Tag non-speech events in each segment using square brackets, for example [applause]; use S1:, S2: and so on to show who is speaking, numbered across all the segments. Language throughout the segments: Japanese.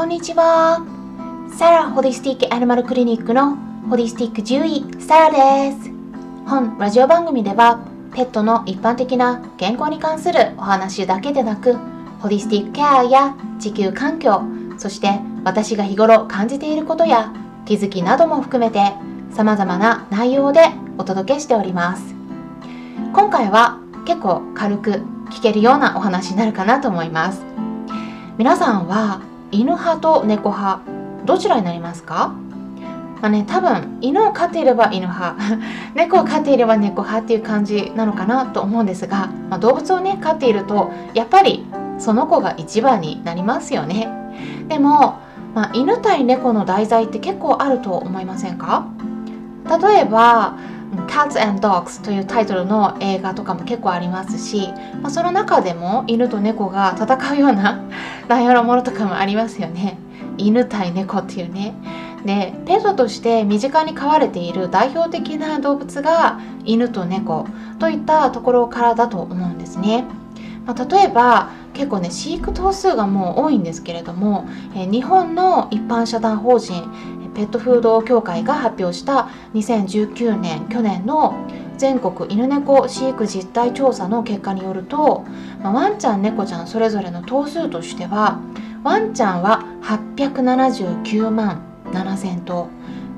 S1: こんにちは。サラホリスティックアニマルクリニックのホリスティック獣医サラです。本ラジオ番組ではペットの一般的な健康に関するお話だけでなくホリスティックケアや地球環境そして私が日頃感じていることや気づきなども含めて様々な内容でお届けしております今回は結構軽く聞けるようなお話になるかなと思います皆さんは犬派と猫派どちらになりますか？まあね、多分犬を飼っていれば犬派 [laughs] 猫を飼っていれば猫派っていう感じなのかなと思うんですが、まあ、動物をね飼っているとやっぱりその子が一番になりますよね。でも、まあ、犬対猫の題材って結構あると思いませんか？例えば Cats and Dogs というタイトルの映画とかも結構ありますし、まあ、その中でも犬と猫が戦うような [laughs] 内容のものとかもありますよね。犬対猫っていうね。でペットとして身近に飼われている代表的な動物が犬と猫といったところからだと思うんですね、まあ、例えば結構ね飼育頭数がもう多いんですけれども、え日本の一般社団法人ペットフード協会が発表した2019年去年の全国犬猫飼育実態調査の結果によると、まあ、ワンちゃん猫ちゃんそれぞれの頭数としてはワンちゃんは879万7000頭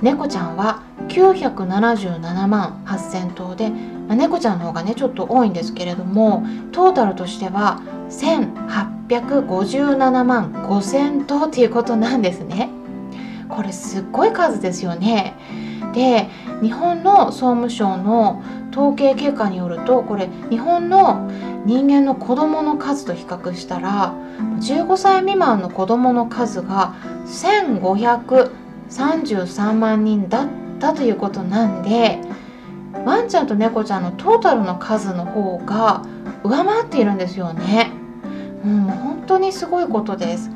S1: 猫ちゃんは977万8000頭で、まあ、猫ちゃんの方がねちょっと多いんですけれどもトータルとしては1857万5000頭っていうことなんですね。これすっごい数ですよね。で日本の総務省の統計結果によるとこれ日本の人間の子どもの数と比較したら15歳未満の子どもの数が1533万人だったということなんでワンちゃんと猫ちゃんのトータルの数の方が上回っているんですよね。うん、本当にすごいことです。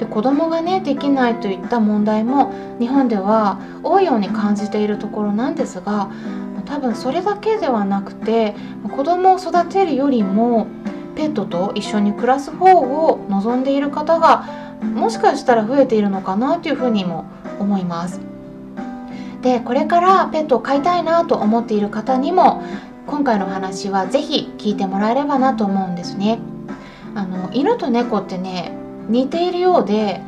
S1: で子供がねできないといった問題も日本では多いように感じているところなんですが多分それだけではなくて子供を育てるよりもペットと一緒に暮らす方を望んでいる方がもしかしたら増えているのかなというふうにも思います。でこれからペットを飼いたいなと思っている方にも今回の話は是非聞いてもらえればなと思うんですね。あの犬と猫ってね似ているようで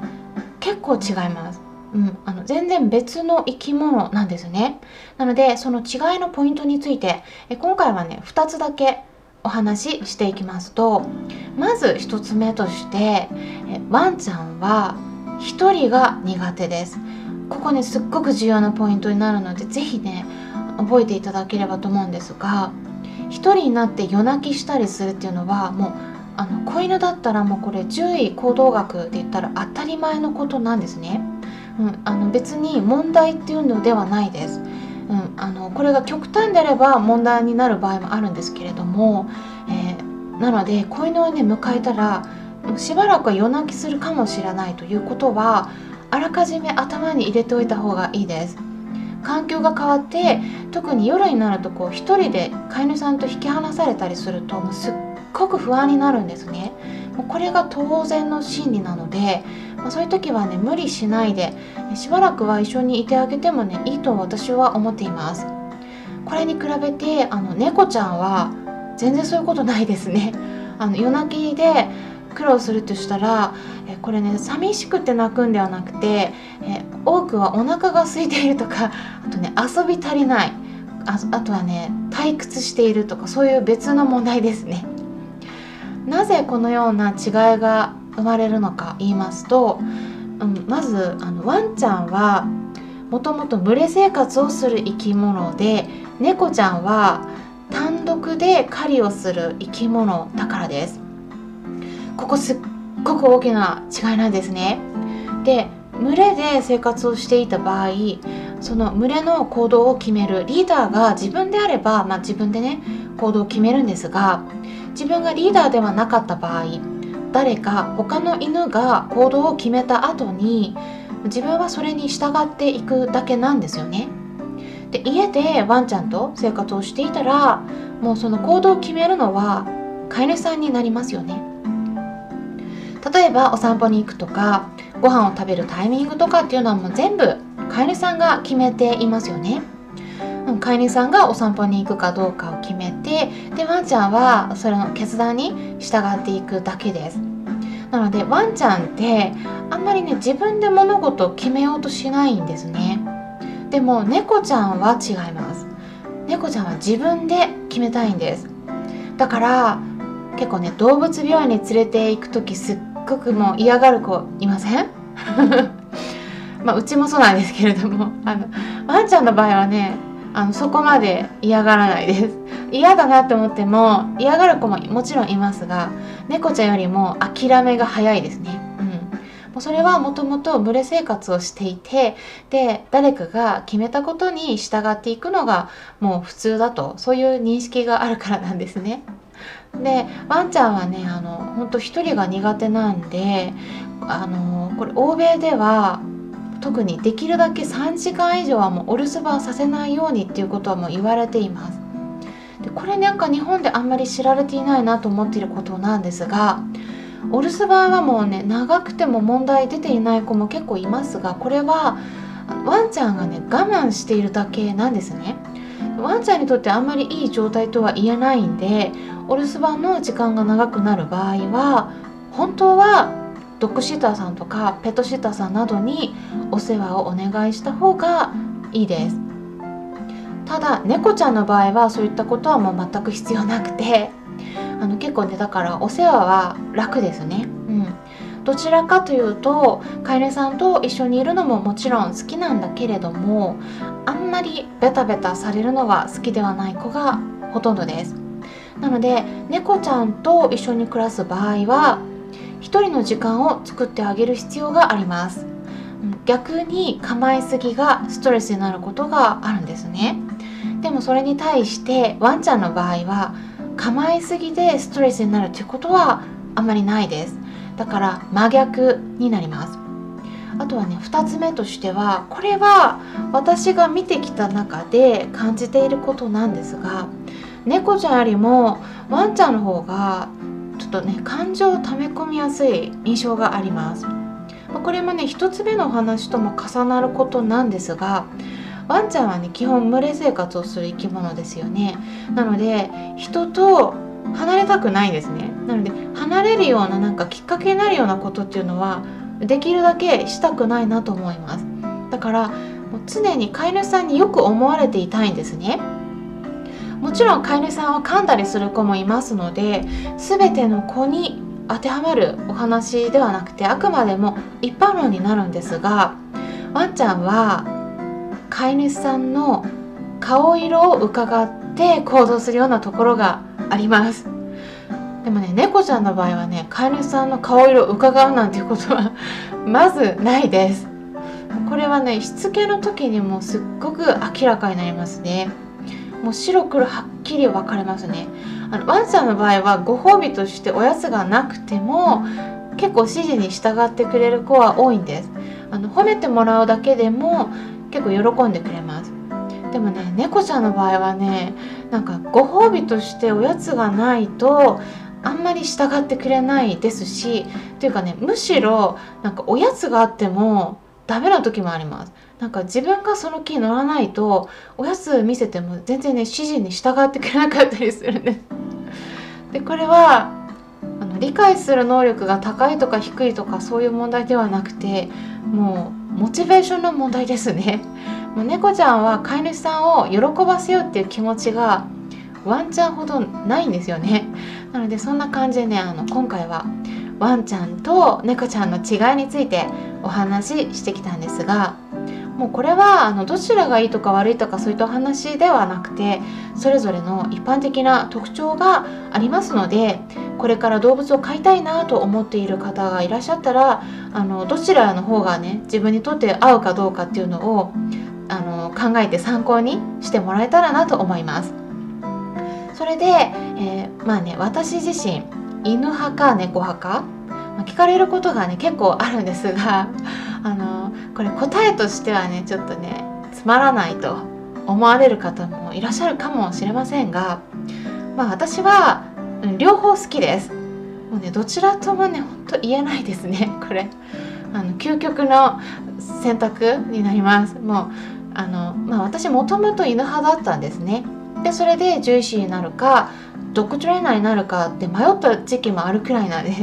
S1: 結構違います。うん、あの全然別の生き物なんですね。なのでその違いのポイントについてえ今回はね2つだけお話ししていきますとまず1つ目としてえワンちゃんは1人が苦手です。ここねすっごく重要なポイントになるので是非ね覚えていただければと思うんですが1人になって夜泣きしたりするっていうのはもうあの子犬だったらもうこれ獣医行動学で言ったら当たり前のことなんですね。うん、あの別に問題っていうのではないです。うん、あのこれが極端であれば問題になる場合もあるんですけれども、えー、なので子犬をね迎えたらしばらくは夜泣きするかもしれないということはあらかじめ頭に入れておいた方がいいです。環境が変わって特に夜になるとこう一人で飼い主さんと引き離されたりするともうすっごく不安になるんですね。もうこれが当然の心理なので、ま、そういう時はね無理しないでしばらくは一緒にいてあげてもねいいと私は思っています。これに比べてあの猫ちゃんは全然そういうことないですね。あの夜泣きで苦労するとしたらえこれね寂しくて泣くんではなくてえ多くはお腹が空いているとかあとね遊び足りないああとはね退屈しているとかそういう別の問題ですね。なぜこのような違いが生まれるのか言いますと、うん、まずあのワンちゃんはもともと群れ生活をする生き物で猫ちゃんは単独で狩りをする生き物だからです。ここすっごく大きな違いなんですね。で群れで生活をしていた場合その群れの行動を決めるリーダーが自分であれば、まあ、自分でね行動を決めるんですが自分がリーダーではなかった場合誰か他の犬が行動を決めた後に自分はそれに従っていくだけなんですよね。で家でワンちゃんと生活をしていたらもうその行動を決めるのは飼い主さんになりますよね。例えばお散歩に行くとかご飯を食べるタイミングとかっていうのはもう全部飼い主さんが決めていますよね。飼い主さんがお散歩に行くかどうかを決めてでワンちゃんはそれの決断に従っていくだけです。なのでワンちゃんってあんまりね自分で物事を決めようとしないんですね。でも猫ちゃんは違います。猫ちゃんは自分で決めたいんです。だから結構ね動物病院に連れて行く時すっごくもう嫌がる子いません？[laughs] まあうちもそうなんですけれどもあのワンちゃんの場合はねあのそこまで嫌がらないです。嫌だなって思っても嫌がる子ももちろんいますが猫ちゃんよりも諦めが早いですね。うん。もうそれはもともと群れ生活をしていてで誰かが決めたことに従っていくのがもう普通だとそういう認識があるからなんですね。でワンちゃんはねあの本当一人が苦手なんであのこれ欧米では特にできるだけ3時間以上はもうお留守番させないようにっていうことはもう言われています。これなんか日本であんまり知られていないなと思っていることなんですがお留守番はもうね長くても問題出ていない子も結構いますがこれはワンちゃんがね我慢しているだけなんですね。ワンちゃんにとってあんまりいい状態とは言えないんでお留守番の時間が長くなる場合は本当はドッグシッターさんとかペットシッターさんなどにお世話をお願いした方がいいです。ただ猫ちゃんの場合はそういったことはもう全く必要なくてあの結構ねだからお世話は楽ですね。うん。どちらかというと飼い主さんと一緒にいるのももちろん好きなんだけれどもあんまりベタベタされるのが好きではない子がほとんどです。なので猫ちゃんと一緒に暮らす場合は一人の時間を作ってあげる必要があります。逆に構えすぎがストレスになることがあるんですね。でもそれに対してワンちゃんの場合は構えすぎでストレスになるということはあまりないです。だから真逆になります。あとはね2つ目としてはこれは私が見てきた中で感じていることなんですが猫ちゃんよりもワンちゃんの方がちょっとね感情を溜め込みやすい印象があります。これもね1つ目のお話とも重なることなんですがワンちゃんはね基本群れ生活をする生き物ですよね。なので人と離れたくないですね。なので離れるようななんかきっかけになるようなことっていうのはできるだけしたくないなと思います。だからもう常に飼い主さんによく思われていたいんですね。もちろん飼い主さんは噛んだりする子もいますので全ての子に当てはまるお話ではなくてあくまでも一般論になるんですがワンちゃんは飼い主さんの顔色を伺って行動するようなところがあります。でもね猫ちゃんの場合はね飼い主さんの顔色を伺うなんていうことはまずないです。これはねしつけの時にもすっごく明らかになりますね。もう白黒はっきり分かれますね。あのワンちゃんの場合はご褒美としておやつがなくても結構指示に従ってくれる子は多いんです。あの褒めてもらうだけでも結構喜んでくれます。でもね猫ちゃんの場合はねなんかご褒美としておやつがないとあんまり従ってくれないですしというかねむしろなんかおやつがあってもダメな時もあります。なんか自分がその気に乗らないとおやつ見せても全然ね指示に従ってくれなかったりするんです。でこれはあの理解する能力が高いとか低いとかそういう問題ではなくてもうモチベーションの問題ですね。[laughs] もう猫ちゃんは飼い主さんを喜ばせようっていう気持ちがワンちゃんほどないんですよね。[laughs] なのでそんな感じでねあの今回はワンちゃんと猫ちゃんの違いについてお話ししてきたんですがもうこれはあのどちらがいいとか悪いとかそういったお話ではなくてそれぞれの一般的な特徴がありますのでこれから動物を飼いたいなと思っている方がいらっしゃったらあのどちらの方がね自分にとって合うかどうかっていうのをあの考えて参考にしてもらえたらなと思います。それで、えー、まあね私自身犬派か猫派か、まあ、聞かれることがね結構あるんですが [laughs] あのこれ答えとしてはねちょっとねつまらないと思われる方もいらっしゃるかもしれませんが、まあ、私はうん両方好きです。もうねどちらともねほんと言えないですね [laughs] これ。あの究極の選択になりますもうあの、まあ、私もともと犬派だったんですねでそれで獣医師になるかドッグトレーナーになるかって迷った時期もあるくらいなんです。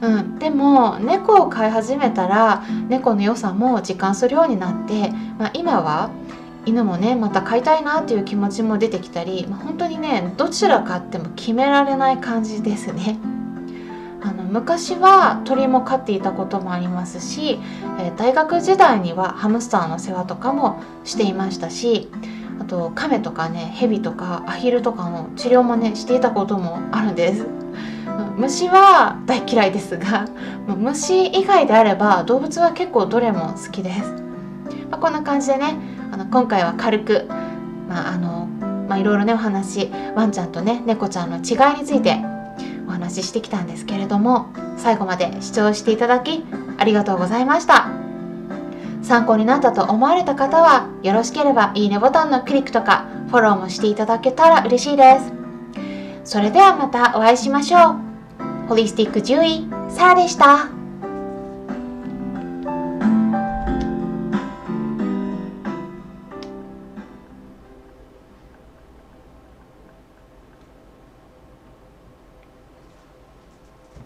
S1: うん、でも猫を飼い始めたら猫の良さも実感するようになって、まあ、今は犬もねまた飼いたいなっていう気持ちも出てきたり、まあ、本当にねどちら飼っても決められない感じですね。[laughs] あの昔は鳥も飼っていたこともありますし、え、大学時代にはハムスターの世話とかもしていましたしあと亀とかねヘビとかアヒルとかの治療もねしていたこともあるんです。[laughs] 虫は大嫌いですが虫以外であれば動物は結構どれも好きです。まあ、こんな感じでねあの今回は軽く、まああのまあ、いろいろねお話ワンちゃんとね猫ちゃんの違いについてお話ししてきたんですけれども最後まで視聴していただきありがとうございました。参考になったと思われた方はよろしければいいねボタンのクリックとかフォローもしていただけたら嬉しいです。それではまたお会いしましょう。ホリスティック獣医サラでした。